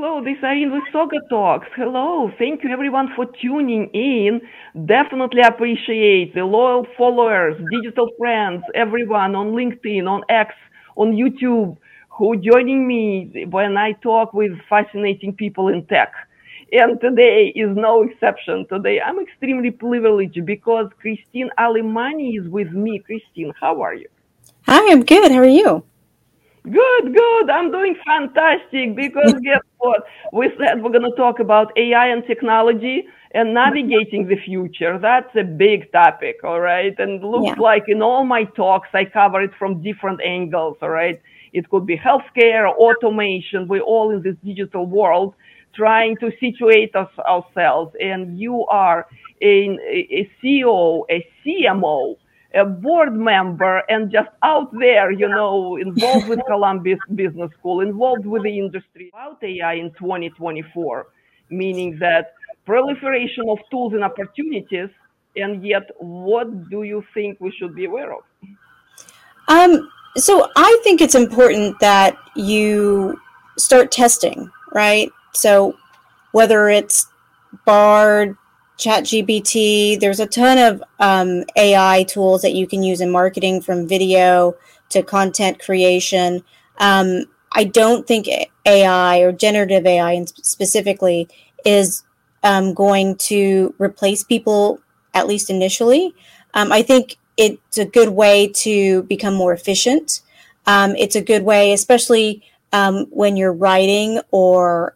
hello. This is with Soga Talks. Hello. Thank you everyone for tuning in. Definitely appreciate the loyal followers, digital friends, everyone on LinkedIn, on X, on YouTube who joining me when I talk with fascinating people in tech. And today is no exception. Today I'm extremely privileged because Christine Alemany is with me. Christine, how are you? Hi, I'm good. How are you? Good, good. I'm doing fantastic because guess what? We said we're going to talk about AI and technology and navigating the future. That's a big topic, all right? And looks yeah. like in all my talks, I cover it from different angles, all right? It could be healthcare, automation. We're all in this digital world trying to situate us ourselves. And you are a, a CEO, a CMO, a board member, and just out there, you know, involved with Columbia Business School, involved with the industry about AI in 2024, meaning that proliferation of tools and opportunities. And yet, what do you think we should be aware of? Um, so I think it's important that you start testing, right? So whether it's Bard, ChatGPT, there's a ton of um, AI tools that you can use in marketing from video to content creation. Um, I don't think AI or generative AI specifically is um, going to replace people, at least initially. Um, I think it's a good way to become more efficient. Um, it's a good way, especially um, when you're writing or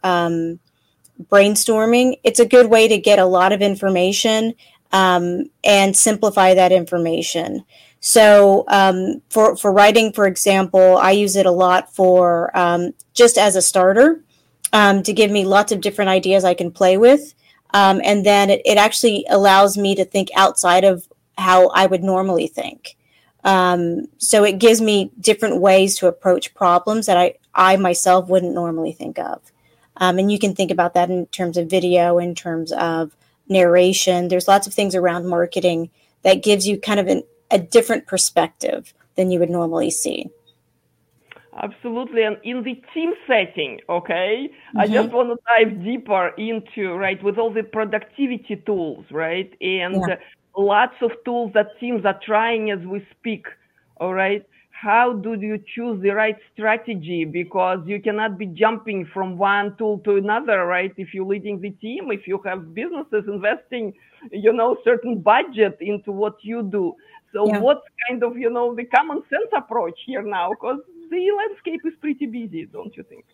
brainstorming. It's a good way to get a lot of information um, and simplify that information. So um, for for writing, for example, I use it a lot for um, just as a starter to give me lots of different ideas I can play with. Um, and then it, it, actually allows me to think outside of how I would normally think. Um, so it gives me different ways to approach problems that I, I myself wouldn't normally think of. Um, and you can think about that in terms of video, in terms of narration. There's lots of things around marketing that gives you kind of an, a different perspective than you would normally see. Absolutely. And in the team setting, okay, mm-hmm. I just want to dive deeper into, right, with all the productivity tools, right? And yeah lots of tools that teams are trying as we speak. All right. How do you choose the right strategy? Because you cannot be jumping from one tool to another, right? If you're leading the team, if you have businesses investing, you know, certain budget into what you do. So yeah. what's kind of, you know, the common sense approach here now? Because the landscape is pretty busy, don't you think?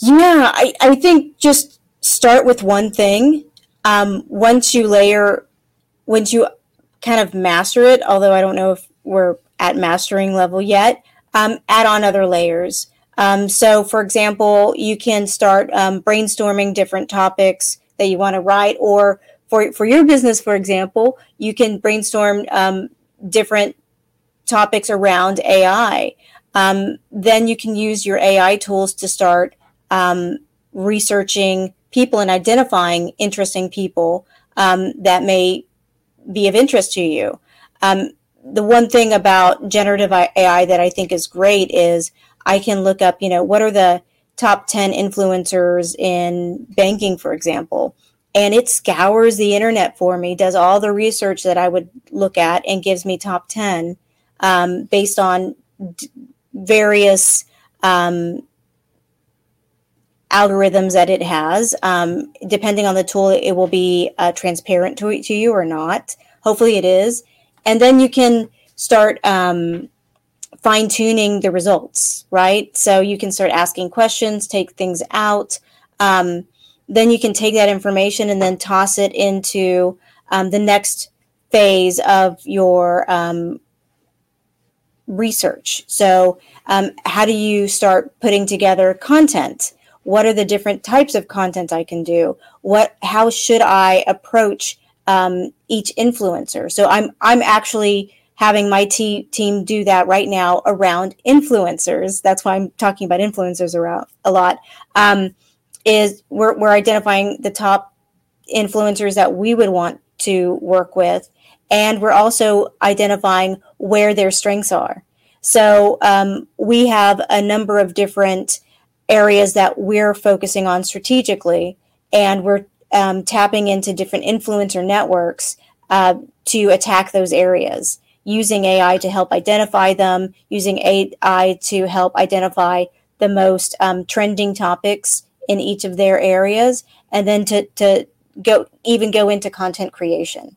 Yeah, I, I think just start with one thing. Um, once you layer once you kind of master it, although I don't know if we're at mastering level yet, um, add on other layers. Um, so, for example, you can start um, brainstorming different topics that you want to write, or for for your business, for example, you can brainstorm um, different topics around AI. Um, then you can use your AI tools to start um, researching people and identifying interesting people that may be of interest to you. Um, the one thing about generative AI that I think is great is I can look up, you know, what are the top 10 influencers in banking, for example, and it scours the internet for me, does all the research that I would look at, and gives me top 10 um, based on d- various um, algorithms that it has. Um, depending on the tool, it will be uh, transparent to, to you or not. Hopefully, it is. And then you can start um, fine tuning the results, right? So you can start asking questions, take things out. Um, then you can take that information and then toss it into um, the next phase of your um, research. So, um, how do you start putting together content? what are the different types of content I can do? What how should I approach um, each influencer? So I'm I'm actually having my t- team do that right now around influencers. That's why I'm talking about influencers around a lot. Um, is we're we're identifying the top influencers that we would want to work with, and we're also identifying where their strengths are. So um, we have a number of different areas that we're focusing on strategically, and we're um, tapping into different influencer networks uh, to attack those areas using AI to help identify them, using AI to help identify the most um, trending topics in each of their areas, and then to, to go even go into content creation.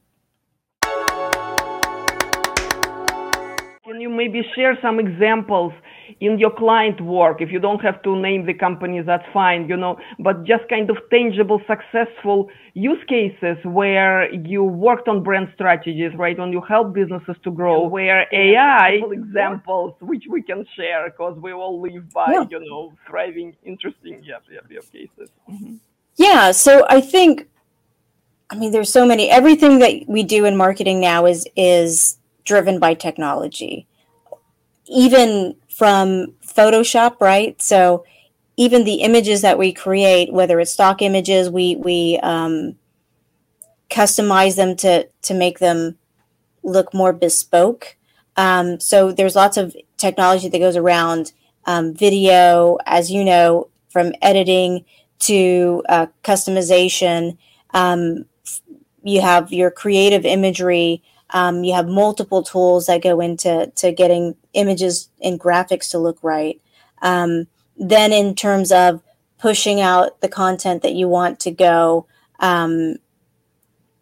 Can you maybe share some examples in your client work? If you don't have to name the company, that's fine, you know, but just kind of tangible, successful use cases where you worked on brand strategies, right? When you help businesses to grow, where AI examples, which we can share because we all live by, yeah. you know, thriving, interesting, yeah, yeah, yeah cases. Mm-hmm. Yeah. So I think, I mean, there's so many, everything that we do in marketing now is, is driven by technology. Even from Photoshop, right? So even the images that we create, whether it's stock images, we we um, customize them to to make them look more bespoke. Um, so there's lots of technology that goes around um, video, as you know, from editing to uh, customization. Um, you have your creative imagery um, you have multiple tools that go into to getting images and graphics to look right. Um, then, in terms of pushing out the content that you want to go um,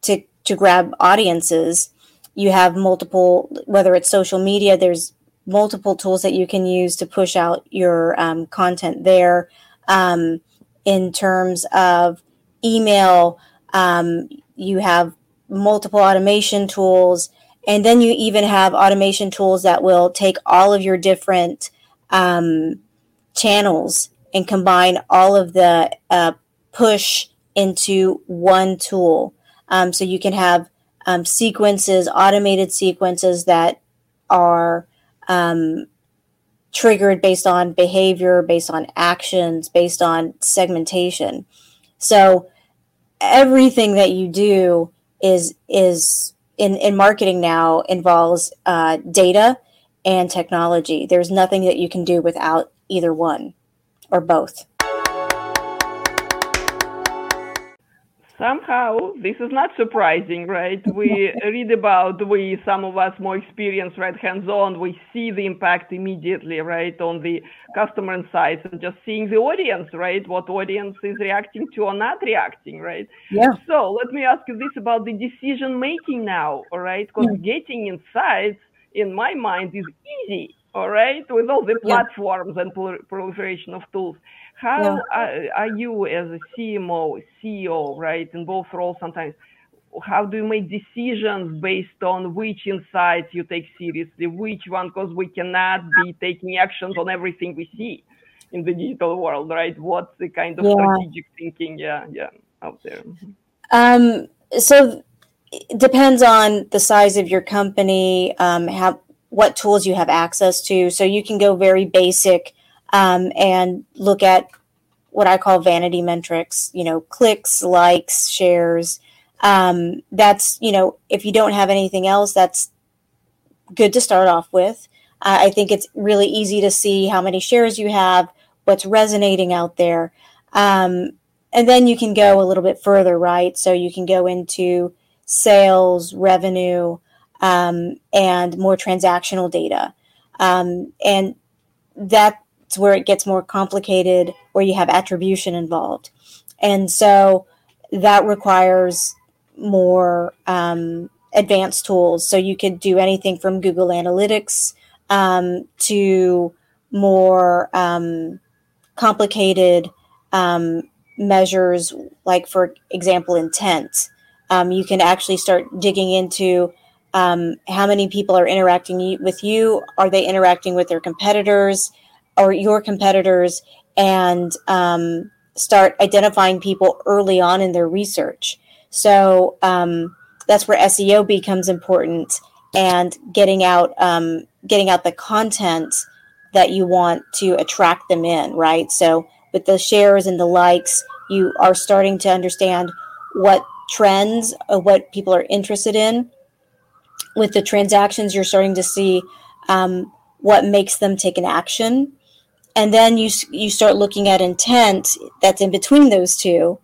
to to grab audiences, you have multiple. Whether it's social media, there's multiple tools that you can use to push out your um, content there. Um, in terms of email, um, you have multiple automation tools. And then you even have automation tools that will take all of your different um, channels and combine all of the uh, push into one tool. Um, so you can have um, sequences, automated sequences that are um, triggered based on behavior, based on actions, based on segmentation. So everything that you do is is in in marketing now involves uh, data and technology. There's nothing that you can do without either one or both. Somehow this is not surprising, right? We read about we some of us more experienced, right, hands-on. We see the impact immediately, right, on the customer insights and just seeing the audience, right, what audience is reacting to or not reacting, right? Yeah. So let me ask you this about the decision making now, all right? Because yeah. getting insights, in my mind, is easy, all right, with all the platforms yeah. and proliferation of tools. How yeah. are, are, you as a CMO, CEO, right, in both roles sometimes? How do you make decisions based on which insights you take seriously, which one? Because we cannot be taking actions on everything we see in the digital world, right? What's the kind of yeah. strategic thinking, yeah, yeah, out there? Um, so it depends on the size of your company, um, how what tools you have access to. So you can go very basic um, and look at what I call vanity metrics, you know, clicks, likes, shares. Um, that's, you know, if you don't have anything else, that's good to start off with. Uh, I think it's really easy to see how many shares you have, what's resonating out there. Um, and then you can go a little bit further, right? So you can go into sales, revenue, um, and more transactional data. Um, and that it's where it gets more complicated, where you have attribution involved. And so that requires more um, advanced tools. So you could do anything from Google Analytics um, to more um, complicated um, measures, like, for example, intent. Um, you can actually start digging into um, how many people are interacting with you. Are they interacting with their competitors? Or your competitors and um, start identifying people early on in their research. So um, that's where SEO becomes important and getting out um, getting out the content that you want to attract them in, right? So with the shares and the likes, you are starting to understand what trends, uh, what people are interested in. With the transactions, you're starting to see um, what makes them take an action and then you you start looking at intent that's in between those two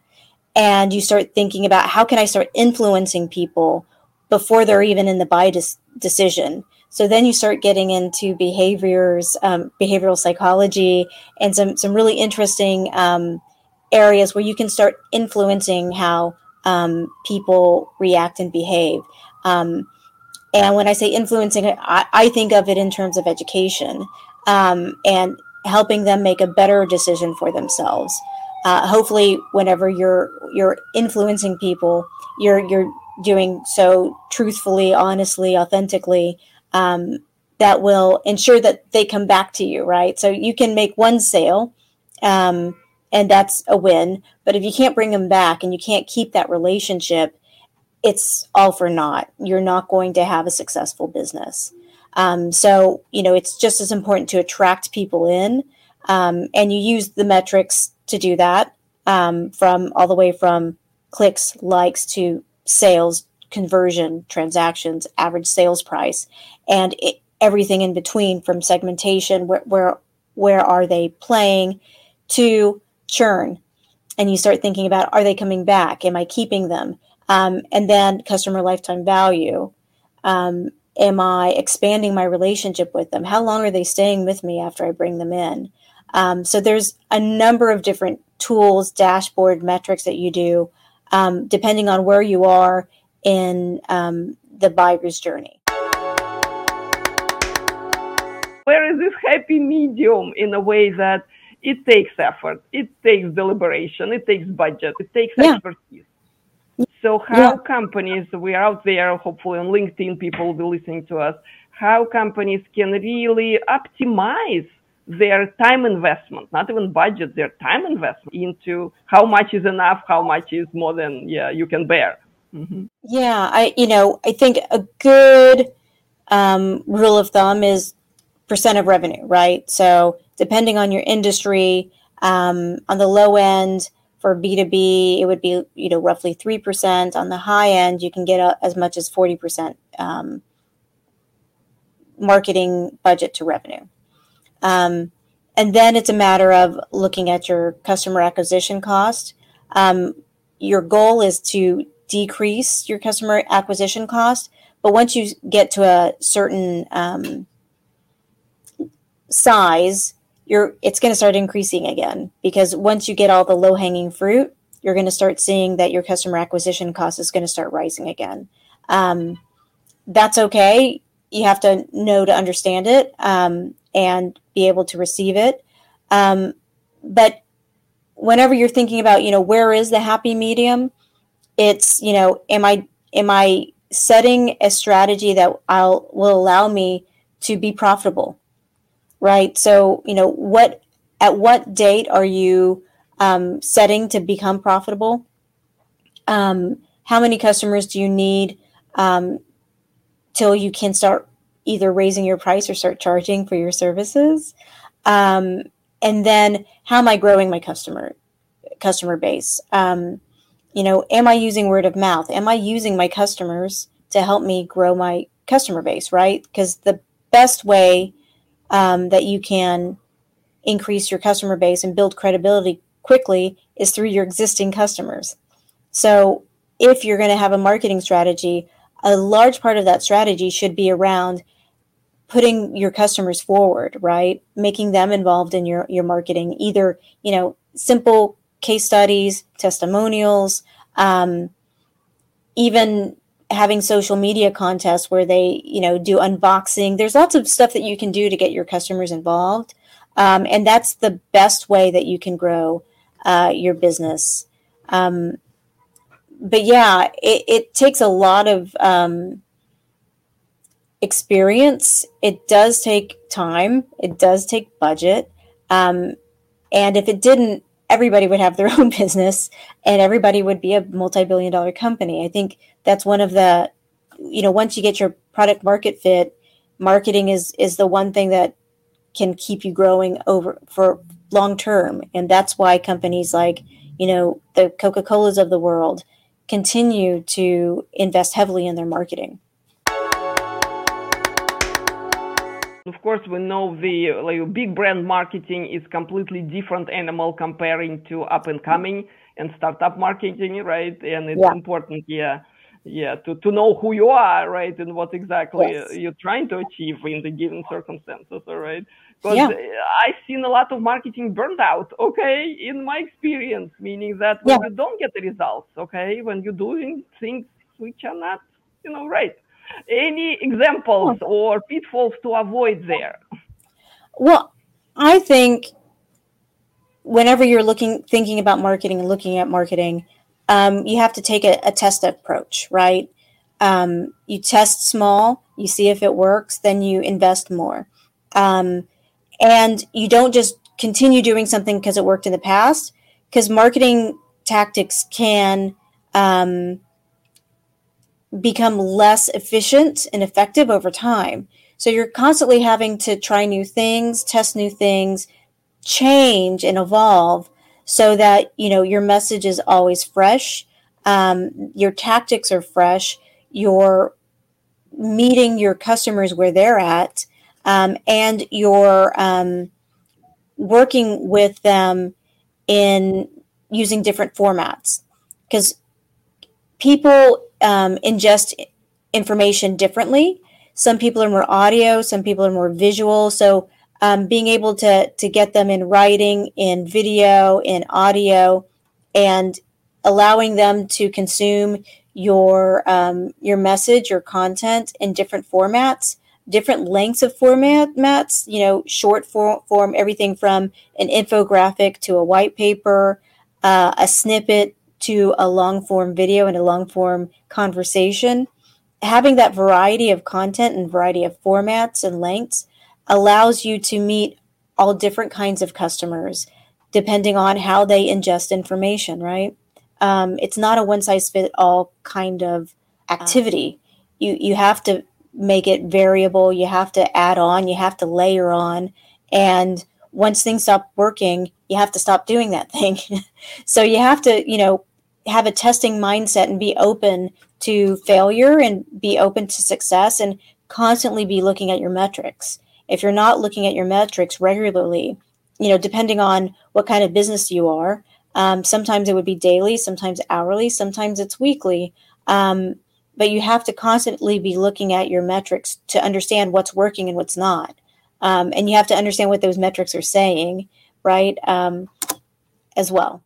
and you start thinking about how can i start influencing people before they're even in the buy decision. So then you start getting into behaviors um, behavioral psychology and some some really interesting um, areas where you can start influencing how um, people react and behave. Um, and when i say influencing I, I, think of it in terms of education. Um, and helping them make a better decision for themselves. Uh, hopefully, whenever you're you're influencing people, you're you're doing so truthfully, honestly, authentically. Um, that will ensure that they come back to you, right? So you can make one sale, um, and that's a win. But if you can't bring them back and you can't keep that relationship, it's all for naught. You're not going to have a successful business. Um, so, you know, it's just as important to attract people in. Um, and you use the metrics to do that um, from all the way from clicks, likes to sales, conversion, transactions, average sales price, and it, everything in between from segmentation, where, where, where are they playing, to churn. And you start thinking about are they coming back? Am I keeping them? Um, and then customer lifetime value. Um, am I expanding my relationship with them? How long are they staying with me after I bring them in? Um, so there's a number of different tools, dashboard metrics that you do, um, depending on where you are in um, the buyer's journey. Where is this happy medium in a way that it takes effort, it takes deliberation, it takes budget, it takes yeah. expertise. So how yeah. companies, we are out there, hopefully on LinkedIn, people will be listening to us, how companies can really optimize their time investment, not even budget, their time investment into how much is enough, how much is more than yeah you can bear. Mm-hmm. Yeah, I you know I think a good um, rule of thumb is percent of revenue, right? So depending on your industry, um, on the low end, for B2B, it would be, you know, roughly 3%. On the high end, you can get a, as much as 40% um, marketing budget to revenue. Um, and then it's a matter of looking at your customer acquisition cost. Um, your goal is to decrease your customer acquisition cost, but once you get to a certain um, size, you're it's going to start increasing again because once you get all the low hanging fruit, you're going to start seeing that your customer acquisition cost is going to start rising again. Um, that's okay. You have to know to understand it um, and be able to receive it. Um, but whenever you're thinking about, you know, where is the happy medium? It's, you know, am I am I setting a strategy that I'll will allow me to be profitable? Right? So, you know, what at what date are you um, setting to become profitable? Um, how many customers do you need um, till you can start either raising your price or start charging for your services? Um, and then, how am I growing my customer customer base? Um, you know, am I using word of mouth? Am I using my customers to help me grow my customer base? Right? Because the best way um, that you can increase your customer base and build credibility quickly is through your existing customers. So, if you're going to have a marketing strategy, a large part of that strategy should be around putting your customers forward, right? Making them involved in your your marketing, either you know simple case studies, testimonials, um, even having social media contests where they you know do unboxing. There's lots of stuff that you can do to get your customers involved. Um, and that's the best way that you can grow uh, your business. Um, but yeah it, it, takes a lot of um, experience. It does take time. It does take budget. Um, and if it didn't everybody would have their own business and everybody would be a multi-billion dollar company. I think that's one of the you know once you get your product market fit marketing is is the one thing that can keep you growing over for long term. And that's why companies like you know the coca-colas of the world continue to invest heavily in their marketing Of course, we know the like, big brand marketing is completely different animal comparing to up and coming and startup marketing, right? And it's yeah. important, yeah, yeah, to, to know who you are, right, and what exactly yes. you're trying to achieve in the given circumstances, all right? Because yeah. I've seen a lot of marketing burned out, okay, in my experience, meaning that when yeah. you don't get the results, okay, when you're doing things which are not, you know, right. Any examples or pitfalls to avoid there? Well, I think whenever you're looking, thinking about marketing and looking at marketing, um, you have to take a, a test approach, right? Um, you test small, you see if it works, then you invest more. Um, and you don't just continue doing something because it worked in the past, because marketing tactics can um, become less efficient and effective over time. So you're constantly having to try new things, test new things, change and evolve so that you know your message is always fresh, um, your tactics are fresh, you're meeting your customers where they're at, um, and you're um, working with them in using different formats because people um, ingest information differently. Some people are more audio, some people are more visual. So um, being able to to get them in writing, in video, in audio, and allowing them to consume your um, your message, your content in different formats, different lengths of formats. You know, short form, form everything from an infographic to a white paper, uh, a snippet to a long form video and a long form conversation, having that variety of content and variety of formats and lengths allows you to meet all different kinds of customers depending on how they ingest information, right? Um, it's not a one size fit all kind of activity. You you have to make it variable. You have to add on. You have to layer on. And once things stop working, you have to stop doing that thing. so you have to, you know, have a testing mindset and be open to failure and be open to success and constantly be looking at your metrics. If you're not looking at your metrics regularly, you know, depending on what kind of business you are, um, sometimes it would be daily, sometimes hourly, sometimes it's weekly. Um, but you have to constantly be looking at your metrics to understand what's working and what's not. Um, and you have to understand what those metrics are saying, right? Um, as well.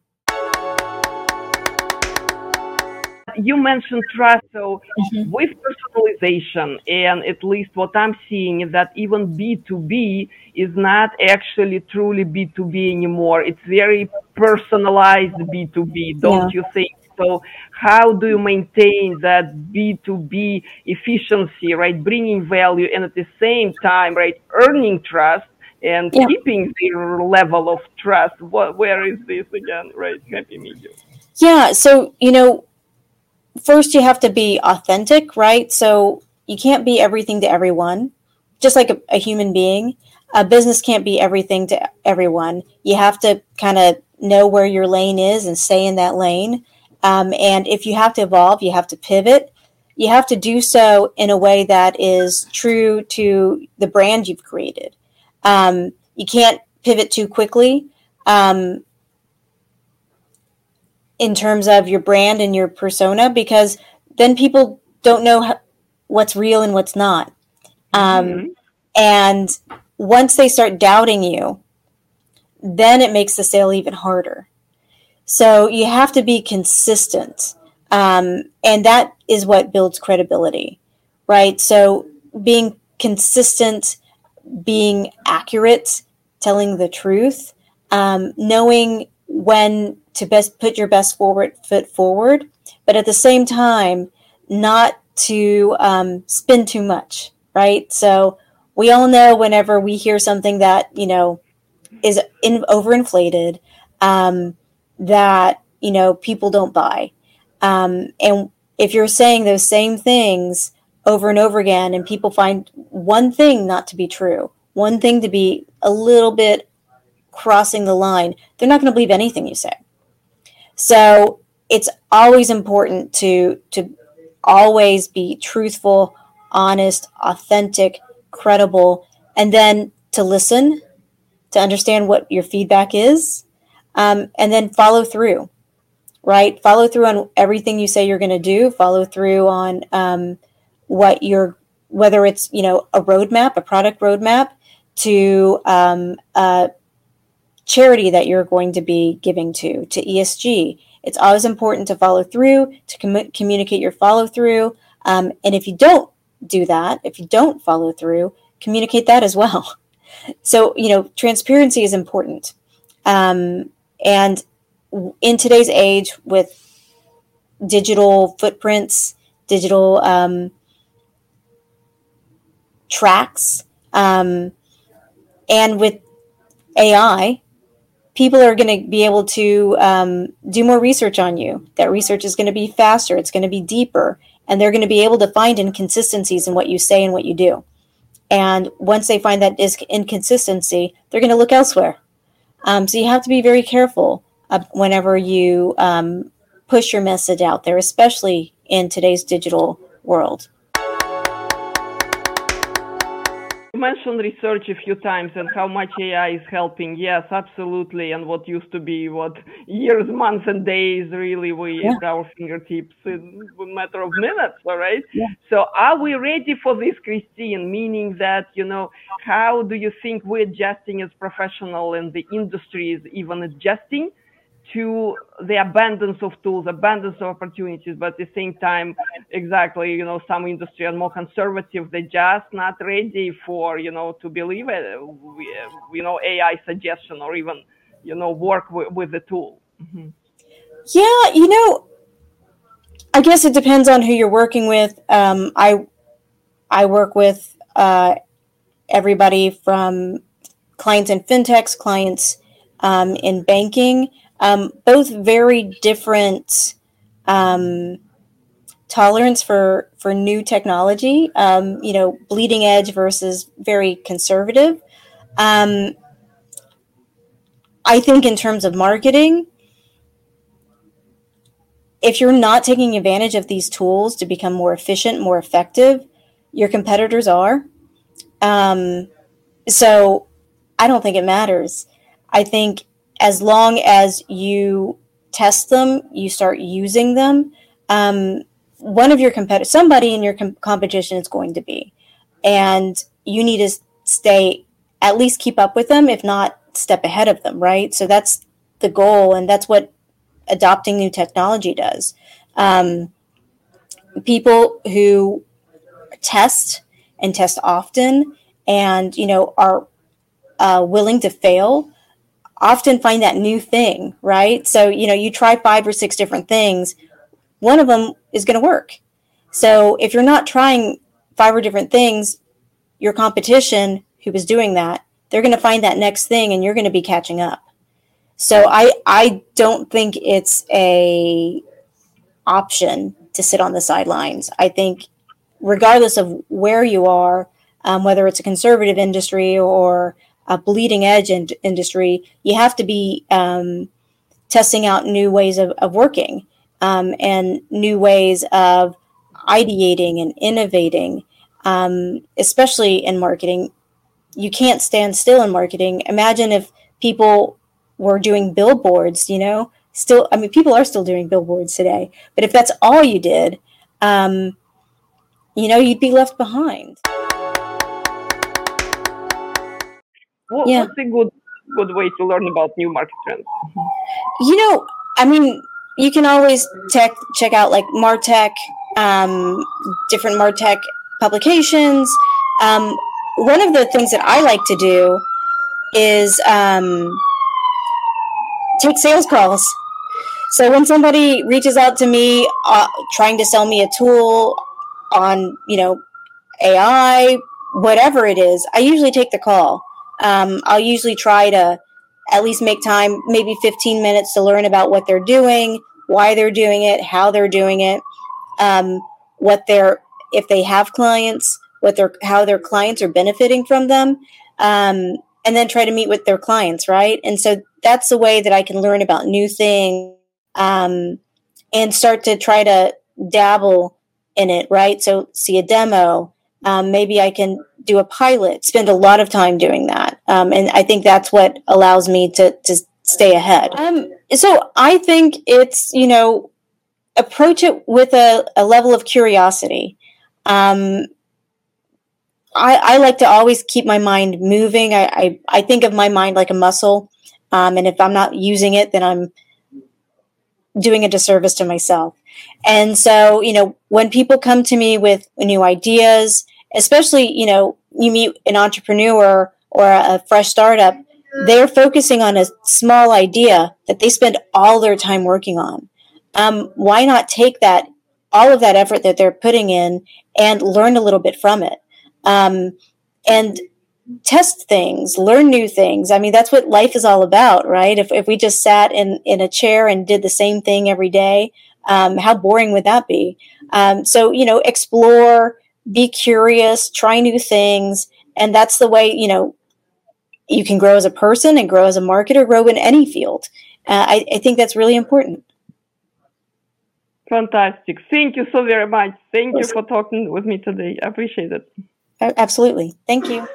You mentioned trust. So mm-hmm. with personalization, and at least what I'm seeing is that even B2B is not actually truly B2B anymore. It's very personalized B2B, don't yeah. you think? So how do you maintain that B2B efficiency, right? Bringing value and at the same time, right, earning trust and yeah. keeping the level of trust. What, where is this again, right? Happy medium. Yeah. So, you know, first you have to be authentic, right? So you can't be everything to everyone, just like a, a human being. A business can't be everything to everyone. You have to kind of know where your lane is and stay in that lane. Um, and if you have to evolve, you have to pivot. You have to do so in a way that is true to the brand you've created. Um, you can't pivot too quickly. Um, in terms of your brand and your persona because then people don't know what's real and what's not. Um, mm-hmm. And once they start doubting you, then it makes the sale even harder. So you have to be consistent. Um, and that is what builds credibility, right? So being consistent, being accurate, telling the truth, um, knowing when to best put your best forward foot forward, but at the same time, not to um, spin too much, right? So we all know whenever we hear something that you know is in, overinflated, um, that you know people don't buy, um, and if you're saying those same things over and over again, and people find one thing not to be true, one thing to be a little bit crossing the line, they're not going to believe anything you say. So it's always important to to always be truthful, honest, authentic, credible, and then to listen, to understand what your feedback is, um, and then follow through. Right, follow through on everything you say you're going to do. Follow through on um, what you're, whether it's you know a roadmap, a product roadmap, to um, a charity that you're going to be giving to, to ESG. It's always important to follow through, to com- communicate your follow through. Um, and if you don't do that, if you don't follow through, communicate that as well. So, you know, transparency is important. Um, and in today's age with digital footprints, digital um, tracks, um, and with AI, people are going to be able to um, do more research on you. That research is going to be faster, it's going to be deeper, and they're going to be able to find inconsistencies in what you say and what you do. And once they find that is inconsistency, they're going to look elsewhere. Um, so you have to be very careful uh, whenever you um, push your message out there, especially in today's digital world. You mentioned research a few times and how much AI is helping. Yes, absolutely. And what used to be what years, months, and days really we yeah. at our fingertips in a matter of minutes, all right? Yeah. So are we ready for this, Christine? Meaning that, you know, how do you think we're adjusting as professional and the industry is even adjusting to the abundance of tools, abundance of opportunities, but at the same time, exactly, you know, some industry are more conservative. They're just not ready for, you know, to believe it, you know, AI suggestion or even, you know, work with, the tool. Mm-hmm. Yeah, you know, I guess it depends on who you're working with. Um, I I work with uh, everybody from clients in fintechs, clients um, in banking um, both very different um, tolerance for for new technology. Um, you know, bleeding edge versus very conservative. Um, I think in terms of marketing, if you're not taking advantage of these tools to become more efficient, more effective, your competitors are. Um, so I don't think it matters. I think as long as you test them, you start using them, um, one of your competitors, somebody in your com- competition is going to be. And you need to stay, at least keep up with them, if not step ahead of them, right? So that's the goal. And that's what adopting new technology does. Um, people who test and test often and, you know, are uh, willing to fail often find that new thing, right? So, you know, you try five or six different things, one of them is going to work. So, if you're not trying five or different things, your competition who is doing that, they're going to find that next thing and you're going to be catching up. So, I I don't think it's a option to sit on the sidelines. I think regardless of where you are, um, whether it's a conservative industry or a bleeding edge in- industry, you have to be um, testing out new ways of, of working um, and new ways of ideating and innovating, um, especially in marketing. You can't stand still in marketing. Imagine if people were doing billboards, you know, still, I mean, people are still doing billboards today, but if that's all you did, um, you know, you'd be left behind. What, yeah. What's a good good way to learn about new market trends? You know, I mean, you can always check check out like Martech, um, different Martech publications. Um, one of the things that I like to do is um, take sales calls. So when somebody reaches out to me uh, trying to sell me a tool on, you know, AI, whatever it is, I usually take the call um, I'll usually try to at least make time, maybe 15 minutes to learn about what they're doing, why they're doing it, how they're doing it, um, what they're, if they have clients, what their, how their clients are benefiting from them, um, and then try to meet with their clients, right? And so that's the way that I can learn about new things um, and start to try to dabble in it, right? So see a demo. Um, maybe I can do a pilot, spend a lot of time doing that. Um, and I think that's what allows me to, to stay ahead. Um, so I think it's, you know, approach it with a, a level of curiosity. Um, I, I, like to always keep my mind moving. I, I, I think of my mind like a muscle. Um, and if I'm not using it, then I'm doing a disservice to myself. And so, you know, when people come to me with new ideas, especially, you know, you meet an entrepreneur or a fresh startup, they're focusing on a small idea that they spend all their time working on. Um, why not take that, all of that effort that they're putting in and learn a little bit from it? Um, and test things, learn new things. I mean, that's what life is all about, right? If, if we just sat in, in a chair and did the same thing every day, um, how boring would that be? Um, so, you know, explore, be curious, try new things. And that's the way, you know, you can grow as a person and grow as a marketer, grow in any field. Uh, I, I think that's really important. Fantastic. Thank you so very much. Thank you for talking with me today. I appreciate it. Absolutely. Thank you.